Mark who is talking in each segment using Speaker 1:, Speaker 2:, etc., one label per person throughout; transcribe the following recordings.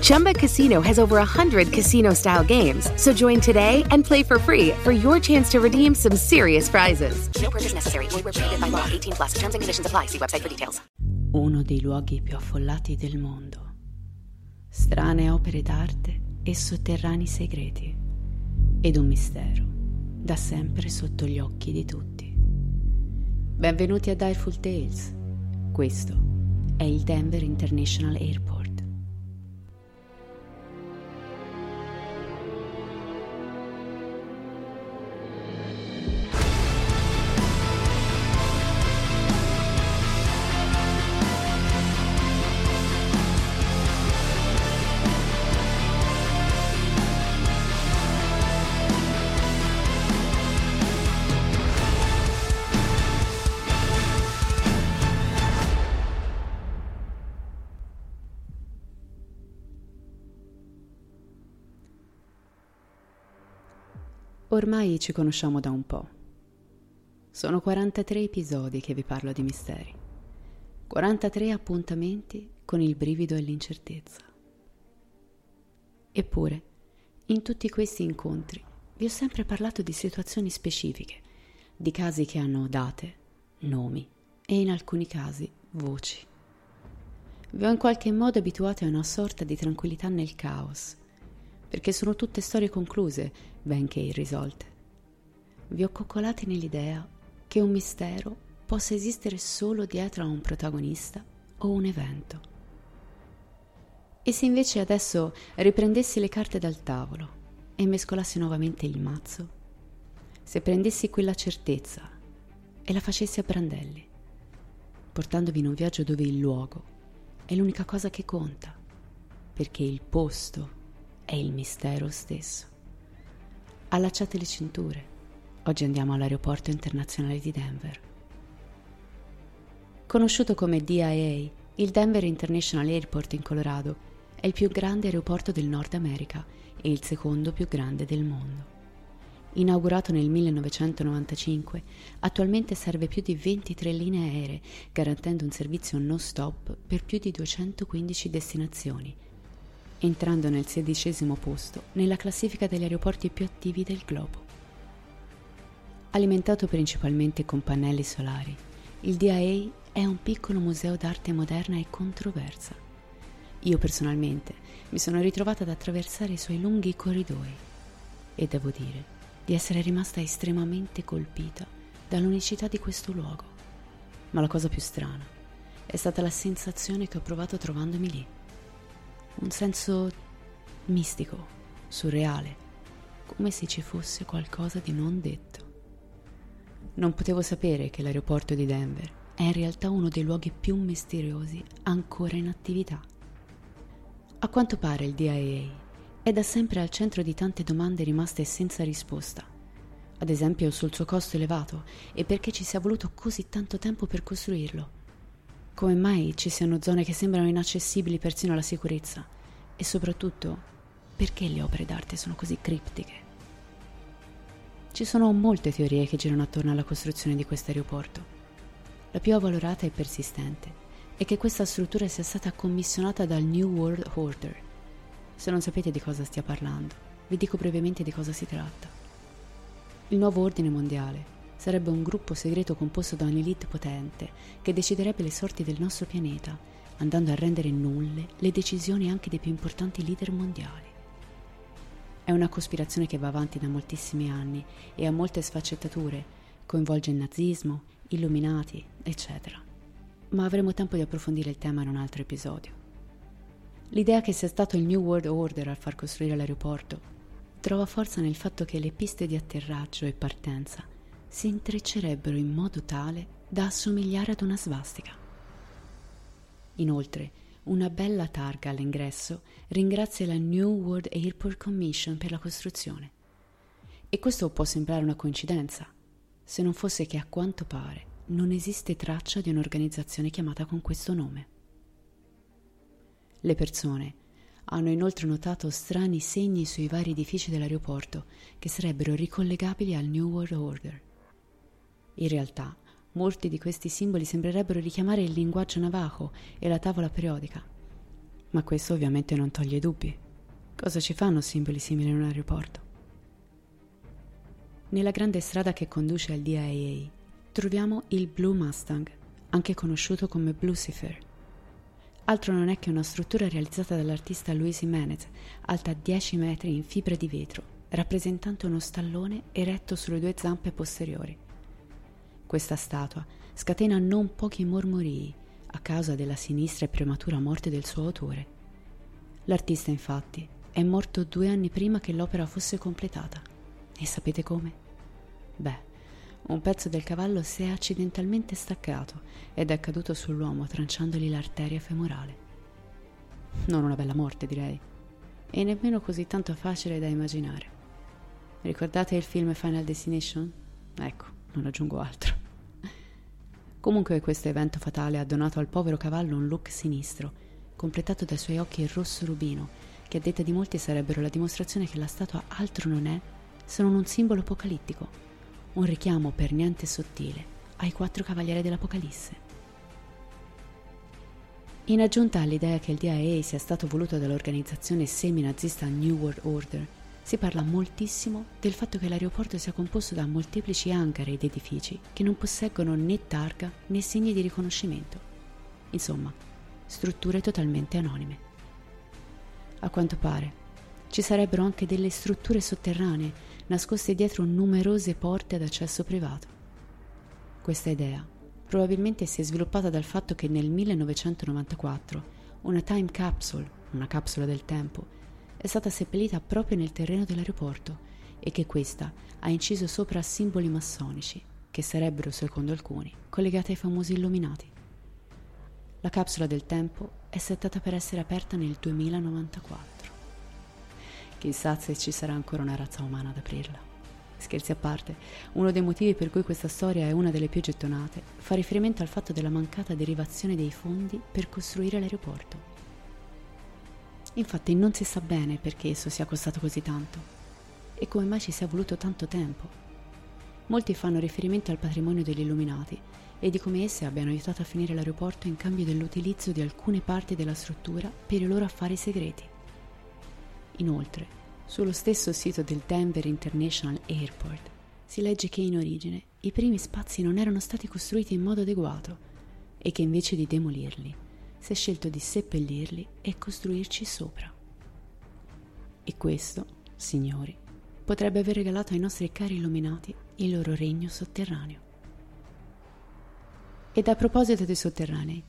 Speaker 1: Chumba Casino has over 100 casino style games. So join today and play for free for your chance to redeem some serious prizes.
Speaker 2: No purchase necessary. Void where prohibited by law. 18 plus. Terms and conditions apply. See website for details.
Speaker 3: uno dei luoghi più affollati del mondo. Strane opere d'arte e sotterranei segreti. Ed un mistero, da sempre sotto gli occhi di tutti. Benvenuti a Direful Tales. Questo è il Denver International Airport. Ormai ci conosciamo da un po'. Sono 43 episodi che vi parlo di misteri. 43 appuntamenti con il brivido e l'incertezza. Eppure, in tutti questi incontri vi ho sempre parlato di situazioni specifiche, di casi che hanno date, nomi e in alcuni casi voci. Vi ho in qualche modo abituati a una sorta di tranquillità nel caos, perché sono tutte storie concluse, benché irrisolte. Vi ho coccolati nell'idea che un mistero possa esistere solo dietro a un protagonista o un evento. E se invece adesso riprendessi le carte dal tavolo e mescolassi nuovamente il mazzo? Se prendessi quella certezza e la facessi a brandelli, portandovi in un viaggio dove il luogo è l'unica cosa che conta, perché il posto è il mistero stesso. Allacciate le cinture. Oggi andiamo all'aeroporto internazionale di Denver. Conosciuto come DIA, il Denver International Airport in Colorado è il più grande aeroporto del Nord America e il secondo più grande del mondo. Inaugurato nel 1995, attualmente serve più di 23 linee aeree, garantendo un servizio non stop per più di 215 destinazioni, entrando nel sedicesimo posto nella classifica degli aeroporti più attivi del globo. Alimentato principalmente con pannelli solari, il DIA è un piccolo museo d'arte moderna e controversa. Io personalmente mi sono ritrovata ad attraversare i suoi lunghi corridoi e devo dire di essere rimasta estremamente colpita dall'unicità di questo luogo. Ma la cosa più strana è stata la sensazione che ho provato trovandomi lì. Un senso mistico, surreale, come se ci fosse qualcosa di non detto. Non potevo sapere che l'aeroporto di Denver è in realtà uno dei luoghi più misteriosi ancora in attività. A quanto pare il DIA è da sempre al centro di tante domande rimaste senza risposta, ad esempio sul suo costo elevato e perché ci sia voluto così tanto tempo per costruirlo. Come mai ci siano zone che sembrano inaccessibili persino alla sicurezza? E soprattutto, perché le opere d'arte sono così criptiche? Ci sono molte teorie che girano attorno alla costruzione di questo aeroporto. La più avvalorata e persistente è che questa struttura sia stata commissionata dal New World Order. Se non sapete di cosa stia parlando, vi dico brevemente di cosa si tratta. Il nuovo ordine mondiale sarebbe un gruppo segreto composto da un'elite potente che deciderebbe le sorti del nostro pianeta, andando a rendere nulle le decisioni anche dei più importanti leader mondiali. È una cospirazione che va avanti da moltissimi anni e ha molte sfaccettature, coinvolge il nazismo, illuminati, eccetera. Ma avremo tempo di approfondire il tema in un altro episodio. L'idea che sia stato il New World Order a far costruire l'aeroporto trova forza nel fatto che le piste di atterraggio e partenza si intreccerebbero in modo tale da assomigliare ad una svastica. Inoltre, una bella targa all'ingresso ringrazia la New World Airport Commission per la costruzione. E questo può sembrare una coincidenza, se non fosse che a quanto pare non esiste traccia di un'organizzazione chiamata con questo nome. Le persone hanno inoltre notato strani segni sui vari edifici dell'aeroporto che sarebbero ricollegabili al New World Order. In realtà, molti di questi simboli sembrerebbero richiamare il linguaggio navajo e la tavola periodica. Ma questo ovviamente non toglie dubbi. Cosa ci fanno simboli simili in un aeroporto? Nella grande strada che conduce al DIA troviamo il Blue Mustang, anche conosciuto come Blucifer Altro non è che una struttura realizzata dall'artista Luis Jiménez, alta 10 metri in fibra di vetro, rappresentante uno stallone eretto sulle due zampe posteriori. Questa statua scatena non pochi mormorii a causa della sinistra e prematura morte del suo autore. L'artista, infatti, è morto due anni prima che l'opera fosse completata. E sapete come? Beh, un pezzo del cavallo si è accidentalmente staccato ed è caduto sull'uomo tranciandogli l'arteria femorale. Non una bella morte, direi, e nemmeno così tanto facile da immaginare. Ricordate il film Final Destination? Ecco, non aggiungo altro. Comunque questo evento fatale ha donato al povero cavallo un look sinistro, completato dai suoi occhi rosso rubino, che a detta di molti sarebbero la dimostrazione che la statua altro non è se non un simbolo apocalittico un richiamo per niente sottile ai quattro cavalieri dell'Apocalisse. In aggiunta all'idea che il DIA sia stato voluto dall'organizzazione semi-nazista New World Order, si parla moltissimo del fatto che l'aeroporto sia composto da molteplici hangar ed edifici che non posseggono né targa né segni di riconoscimento. Insomma, strutture totalmente anonime. A quanto pare, ci sarebbero anche delle strutture sotterranee nascoste dietro numerose porte ad accesso privato. Questa idea probabilmente si è sviluppata dal fatto che nel 1994 una time capsule, una capsula del tempo, è stata seppellita proprio nel terreno dell'aeroporto e che questa ha inciso sopra simboli massonici che sarebbero, secondo alcuni, collegati ai famosi illuminati. La capsula del tempo è settata per essere aperta nel 2094. Chissà se ci sarà ancora una razza umana ad aprirla. Scherzi a parte, uno dei motivi per cui questa storia è una delle più gettonate fa riferimento al fatto della mancata derivazione dei fondi per costruire l'aeroporto. Infatti non si sa bene perché esso sia costato così tanto e come mai ci sia voluto tanto tempo. Molti fanno riferimento al patrimonio degli illuminati e di come esse abbiano aiutato a finire l'aeroporto in cambio dell'utilizzo di alcune parti della struttura per i loro affari segreti. Inoltre, sullo stesso sito del Denver International Airport si legge che in origine i primi spazi non erano stati costruiti in modo adeguato e che invece di demolirli si è scelto di seppellirli e costruirci sopra. E questo, signori, potrebbe aver regalato ai nostri cari illuminati il loro regno sotterraneo. Ed a proposito dei sotterranei,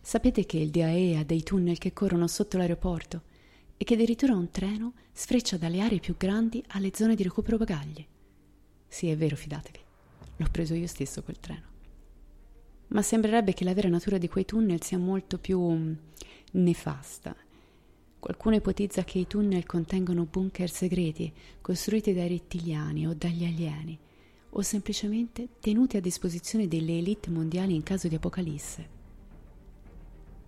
Speaker 3: sapete che il DAE ha dei tunnel che corrono sotto l'aeroporto e che addirittura un treno sfreccia dalle aree più grandi alle zone di recupero bagagli. Sì, è vero, fidatevi. L'ho preso io stesso quel treno. Ma sembrerebbe che la vera natura di quei tunnel sia molto più um, nefasta. Qualcuno ipotizza che i tunnel contengano bunker segreti costruiti dai rettiliani o dagli alieni, o semplicemente tenuti a disposizione delle elite mondiali in caso di apocalisse.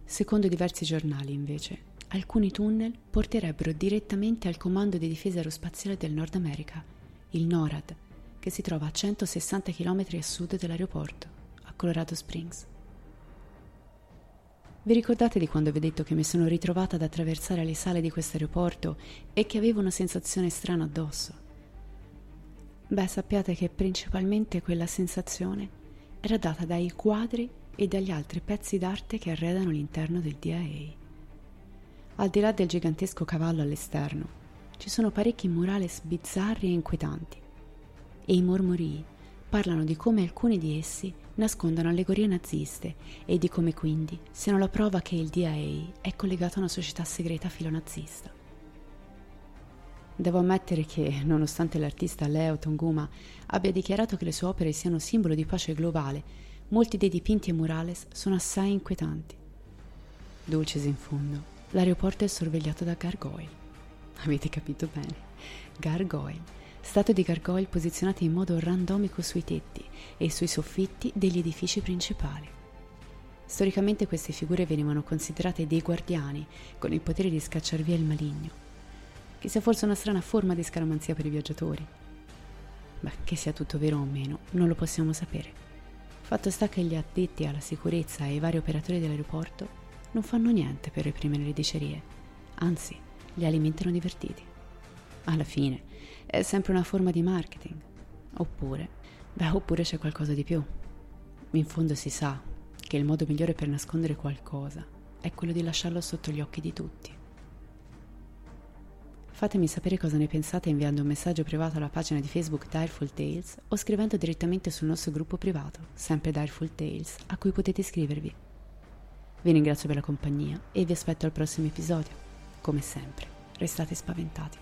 Speaker 3: Secondo diversi giornali, invece, alcuni tunnel porterebbero direttamente al Comando di Difesa Aerospaziale del Nord America, il NORAD, che si trova a 160 km a sud dell'aeroporto, Colorado Springs. Vi ricordate di quando vi ho detto che mi sono ritrovata ad attraversare le sale di questo aeroporto e che avevo una sensazione strana addosso? Beh, sappiate che principalmente quella sensazione era data dai quadri e dagli altri pezzi d'arte che arredano l'interno del DAA. Al di là del gigantesco cavallo all'esterno, ci sono parecchi murales bizzarri e inquietanti. E i mormorii parlano di come alcuni di essi nascondono allegorie naziste e di come quindi siano la prova che il DAA è collegato a una società segreta filonazista. Devo ammettere che, nonostante l'artista Leo Tonguma abbia dichiarato che le sue opere siano simbolo di pace globale, molti dei dipinti e murales sono assai inquietanti. Dulcis in fondo, l'aeroporto è sorvegliato da gargoyle. Avete capito bene? Gargoyle. Statue di gargoyle posizionate in modo randomico sui tetti e sui soffitti degli edifici principali. Storicamente queste figure venivano considerate dei guardiani con il potere di scacciar via il maligno che sia forse una strana forma di scaramanzia per i viaggiatori. Beh, che sia tutto vero o meno, non lo possiamo sapere. Fatto sta che gli addetti alla sicurezza e i vari operatori dell'aeroporto non fanno niente per reprimere le dicerie, anzi, li alimentano divertiti. Alla fine, è sempre una forma di marketing. Oppure, beh, oppure c'è qualcosa di più. In fondo si sa che il modo migliore per nascondere qualcosa è quello di lasciarlo sotto gli occhi di tutti. Fatemi sapere cosa ne pensate inviando un messaggio privato alla pagina di Facebook Direful Tales o scrivendo direttamente sul nostro gruppo privato, sempre Direful Tales, a cui potete iscrivervi. Vi ringrazio per la compagnia e vi aspetto al prossimo episodio. Come sempre, restate spaventati.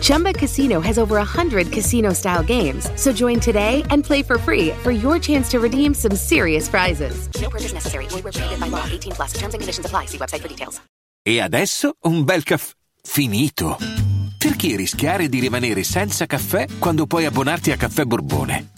Speaker 1: Chumba Casino has over 100 casino style games. So join today and play for free for your chance to redeem some serious prizes.
Speaker 2: No purchase necessary. Void where prohibited by law. 18 plus. Terms and conditions apply. See website for details.
Speaker 4: E adesso un bel caffè finito. Perché rischiare di rimanere senza caffè quando puoi abbonarti a Caffè Borbone?